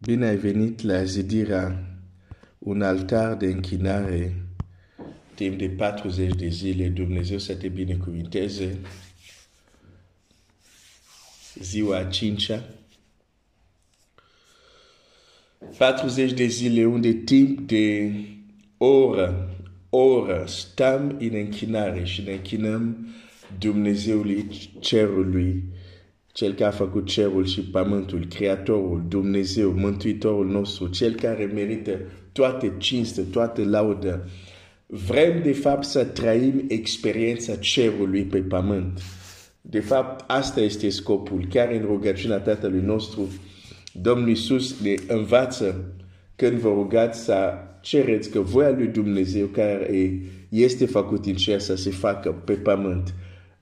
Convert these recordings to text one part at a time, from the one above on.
Bine ai venit la zidirea un altar de închinare timp de 40 de zile. Dumnezeu să te binecuvinteze. Ziua a cincea. 40 de zile unde timp de oră, oră stăm în închinare și ne închinăm Dumnezeului cerului cel care a făcut cerul și pământul, Creatorul, Dumnezeu, Mântuitorul nostru, cel care merită toate cinste, toate laudă. Vrem, de fapt, să trăim experiența cerului pe pământ. De fapt, asta este scopul. Chiar în rugăciunea Tatălui nostru, Domnul Iisus ne învață când vă rugați să cereți că voia lui Dumnezeu care este făcut în cer să se facă pe pământ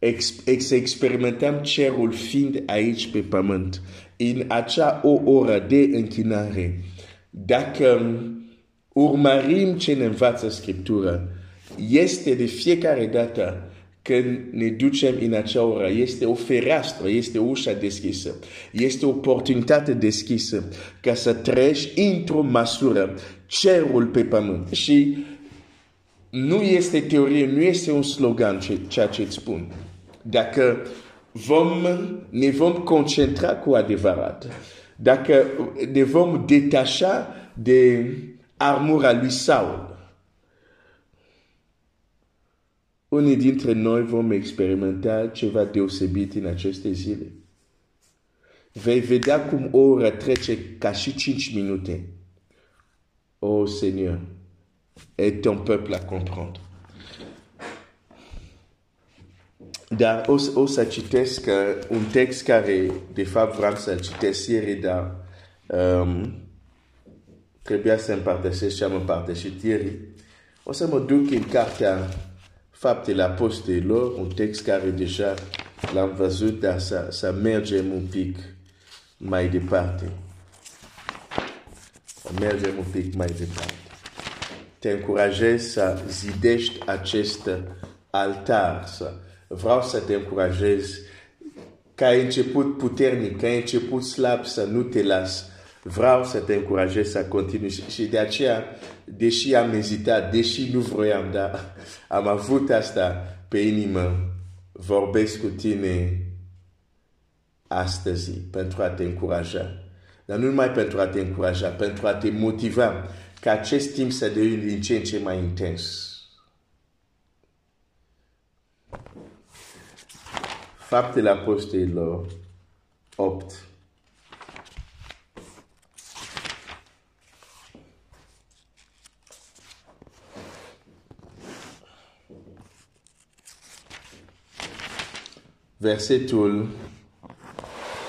ex, ex, experimentăm cerul fiind aici pe pământ, în acea o oră de închinare. Dacă urmărim ce ne învață Scriptura, este de fiecare dată când ne ducem în acea oră, este o fereastră, este o ușa deschisă, este o oportunitate deschisă ca să treci într-o măsură cerul pe pământ. Și nu este teorie, nu este un slogan ceea ce îți spun dacă vom, ne vom concentra cu adevărat, dacă ne vom detașa de armura lui Saul, unii dintre noi vom experimenta ceva deosebit în aceste zile. Vei vedea cum o oră trece ca și 5 minute. Oh Seigneur, aide ton peuple à comprendre. Dar o, o să citesc uh, un text care, de fapt, vreau să-l citesc ieri, dar um, trebuia să împărtășesc și am împărtășit ieri. O să mă duc în cartea Faptele Apostolilor, un text care deja l-am văzut, dar să, să mergem un pic mai departe. Să mergem un pic mai departe. Te încurajez să zidești acest altar, să vreau să te încurajez ca ai început puternic, ca ai început slab să nu te las. Vreau să te încurajez să continui și de aceea, deși am ezitat, deși nu vroiam, dar am avut asta pe inimă, vorbesc cu tine astăzi pentru a te încuraja. Dar nu numai pentru a te încuraja, pentru a te motiva ca acest timp să devină din ce în ce mai intens. Faptele Apostolilor 8. Versetul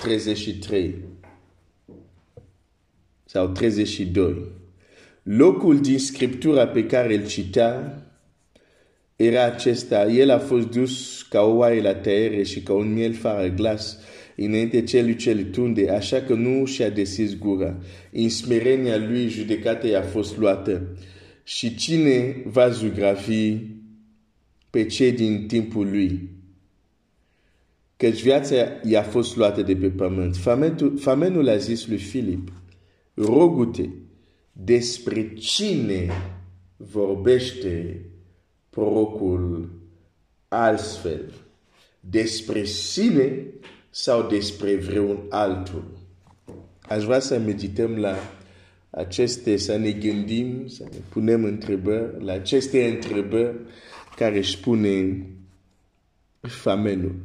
33 sau 32. Locul din Scriptura pe care îl citea era acesta, el a fost dus ca o oaie la tăiere și ca un miel fără glas înainte celui ce îl tunde, așa că nu și-a deschis gura. În smerenia lui judecata i-a fost luată. Și cine va zugrafi pe cei din timpul lui? Căci viața i-a fost luată de pe pământ. Famenul a zis lui Filip, rogute despre cine vorbește prorocul altfel despre sine sau despre vreun altul. Aș vrea să medităm la aceste, să ne gândim, să ne punem întrebări, la aceste întrebări care își pune famenul.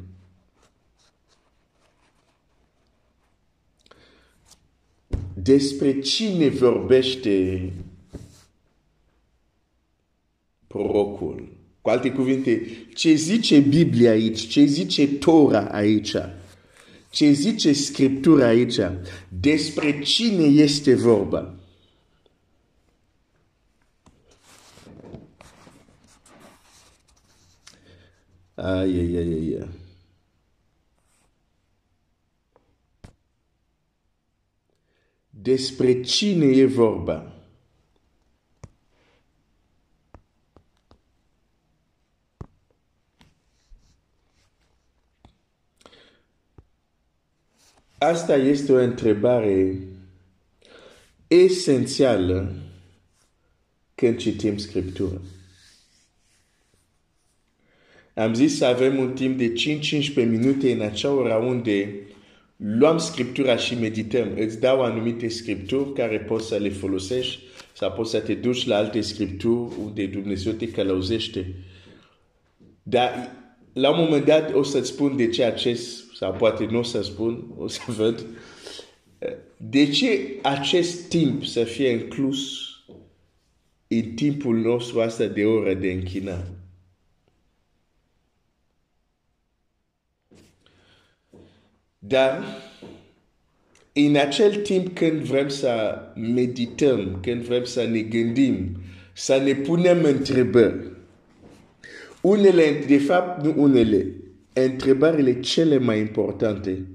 Despre cine vorbește prorocul. Cu alte cuvinte, ce zice Biblia aici, ce zice Tora aici, ce zice Scriptura aici, despre cine este vorba. Ai, ai, ai, ai. Despre cine e vorba? Asta este o întrebare esențială când citim Scriptura. Am zis să avem un timp de 5-15 minute în acea ora unde luăm Scriptura și medităm. Îți dau anumite Scripturi care poți să le folosești sau poți să te duci la alte Scripturi unde Dumnezeu te călăuzește. Dar la un moment dat o să-ți spun de ce acest, sau poate nu o să spun, o să văd, de ce acest timp să fie inclus în timpul nostru asta de oră de închinare. Dar în acel timp când vrem să medităm, când vrem să ne gândim, să ne punem întrebări, unele, de fapt nu unele, întrebările cele mai importante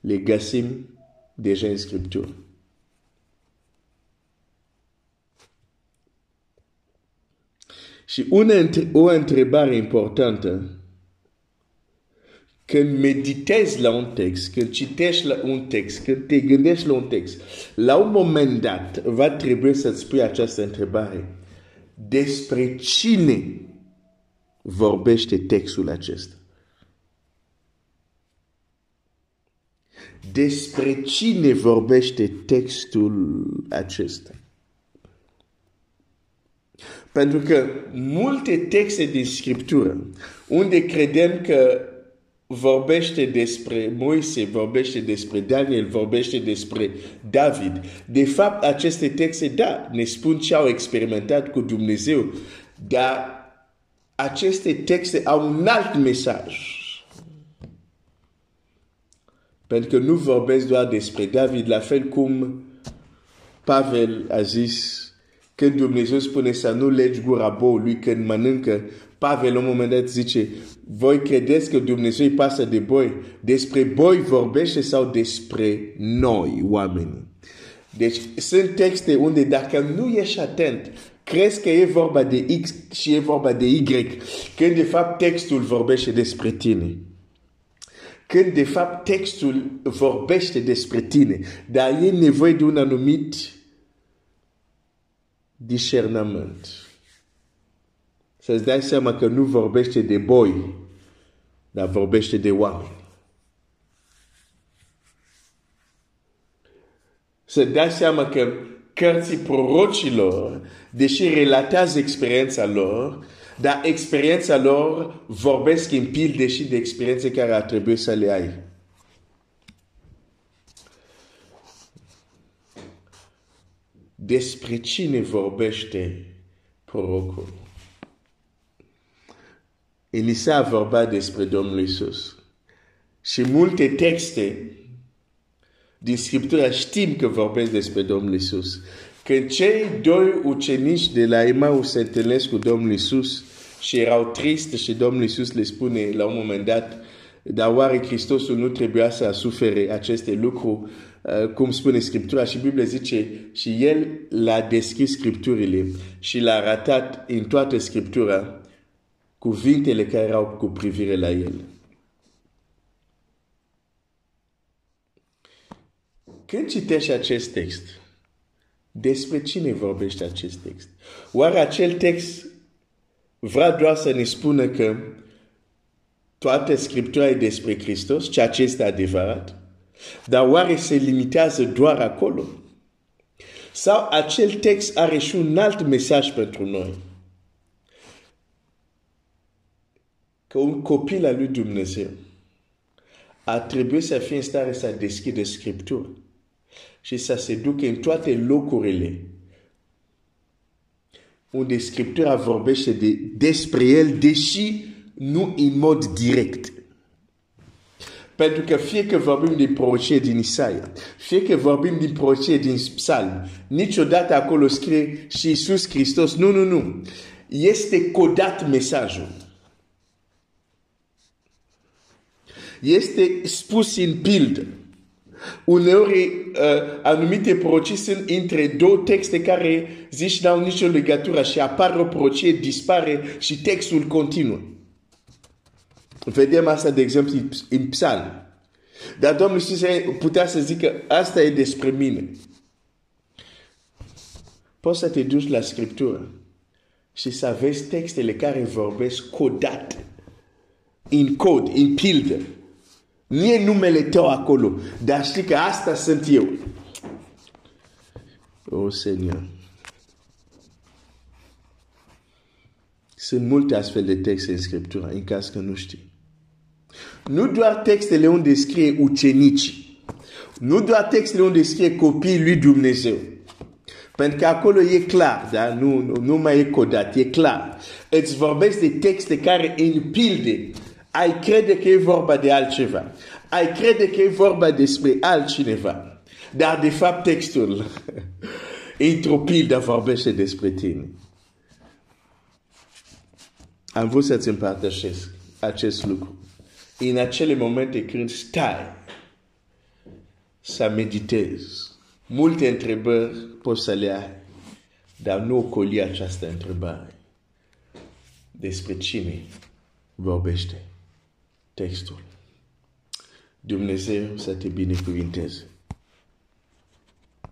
le găsim deja în Scriptură. Și una, o întrebare importantă când meditezi la un text, când citești la un text, când te gândești la un text, la un moment dat va trebui să-ți spui această întrebare. Despre cine vorbește textul acesta? Despre cine vorbește textul acesta? Pentru că multe texte din Scriptură, unde credem că vorbește despre Moise, vorbește despre Daniel, vorbește despre David. De fapt, aceste texte, da, ne spun ce au experimentat cu Dumnezeu, dar aceste texte au un alt mesaj. Pentru că nu vorbesc doar despre David, la fel cum Pavel a zis, când Dumnezeu spune să nu legi gura boului când mănâncă, Pavel la un moment dat zice, voi credeți că Dumnezeu îi pasă de boi? Despre boi vorbește sau despre noi, oameni? Deci sunt texte unde dacă nu ești atent, crezi că e vorba de X și e vorba de Y, când de fapt textul vorbește despre tine. Când de fapt textul vorbește despre tine, dar e nevoie de un anumit discernământ să-ți dai seama că nu vorbește de boi, dar vorbește de oameni. Să dai seama că cărții prorocilor, deși relatează experiența lor, dar experiența lor vorbesc în pil deși de experiențe care ar trebui să le ai. Despre cine vorbește prorocul? Elisa vorba despre Domnul Isus. Și multe texte din Scriptură știm că vorbesc despre Domnul Isus. Când cei doi ucenici de la Emau se întâlnesc cu Domnul Isus și erau tristi și Domnul Isus le spune la un moment dat, dar oare Hristosul nu trebuia să sufere aceste lucruri, uh, cum spune Scriptura și Biblia zice, și El l-a deschis Scripturile și l-a arătat în toată Scriptura cuvintele care erau cu privire la el. Când citești acest text, despre cine vorbește acest text? Oare acel text vrea doar să ne spună că toată Scriptura e despre Hristos, ceea ce este adevărat? Dar oare se limitează doar acolo? Sau acel text are și un alt mesaj pentru noi? că un copil al lui Dumnezeu a trebuit să fie în stare să deschidă Scriptura și să se ducă în toate locurile unde Scriptura vorbește de, despre el, deși nu în mod direct. Pentru că fie că vorbim din prorocie din Isaia, fie că vorbim din prorocie din psalm, niciodată acolo scrie și Iisus Hristos. Nu, nu, nu. Este codat mesajul. este spus în pildă. Uneori uh, anumite procii sunt între două texte care zici n-au nicio legătură și apare o procie, dispare și textul continuă. Vedem asta, de exemplu, în psalm. Dar Domnul Iisus putea să zică, asta e despre mine. poți să te duci la Scriptură și să aveți textele care vorbesc codat, în cod, în pildă. Nu e numele tău acolo, dar știi că asta sunt eu. O, oh, Seigneur. Sunt multe astfel de texte în Scriptură, în caz că nu știi. Nu doar textele unde scrie ucenicii. Nu doar textele unde scrie copiii lui Dumnezeu. Pentru că acolo e clar, da? nu, nu, nu mai e codat, e clar. Îți vorbesc de texte care în pilde ai crede că e vorba de altceva. Ai crede că e vorba despre altcineva. Dar de fapt textul într-o pildă vorbește despre tine. Am vrut să-ți împărtășesc acest lucru. În acele momente când stai să meditezi, multe întrebări poți să le ai, dar nu ocoli această întrebare. Despre cine vorbește textul. Dumnezeu să te binecuvinteze.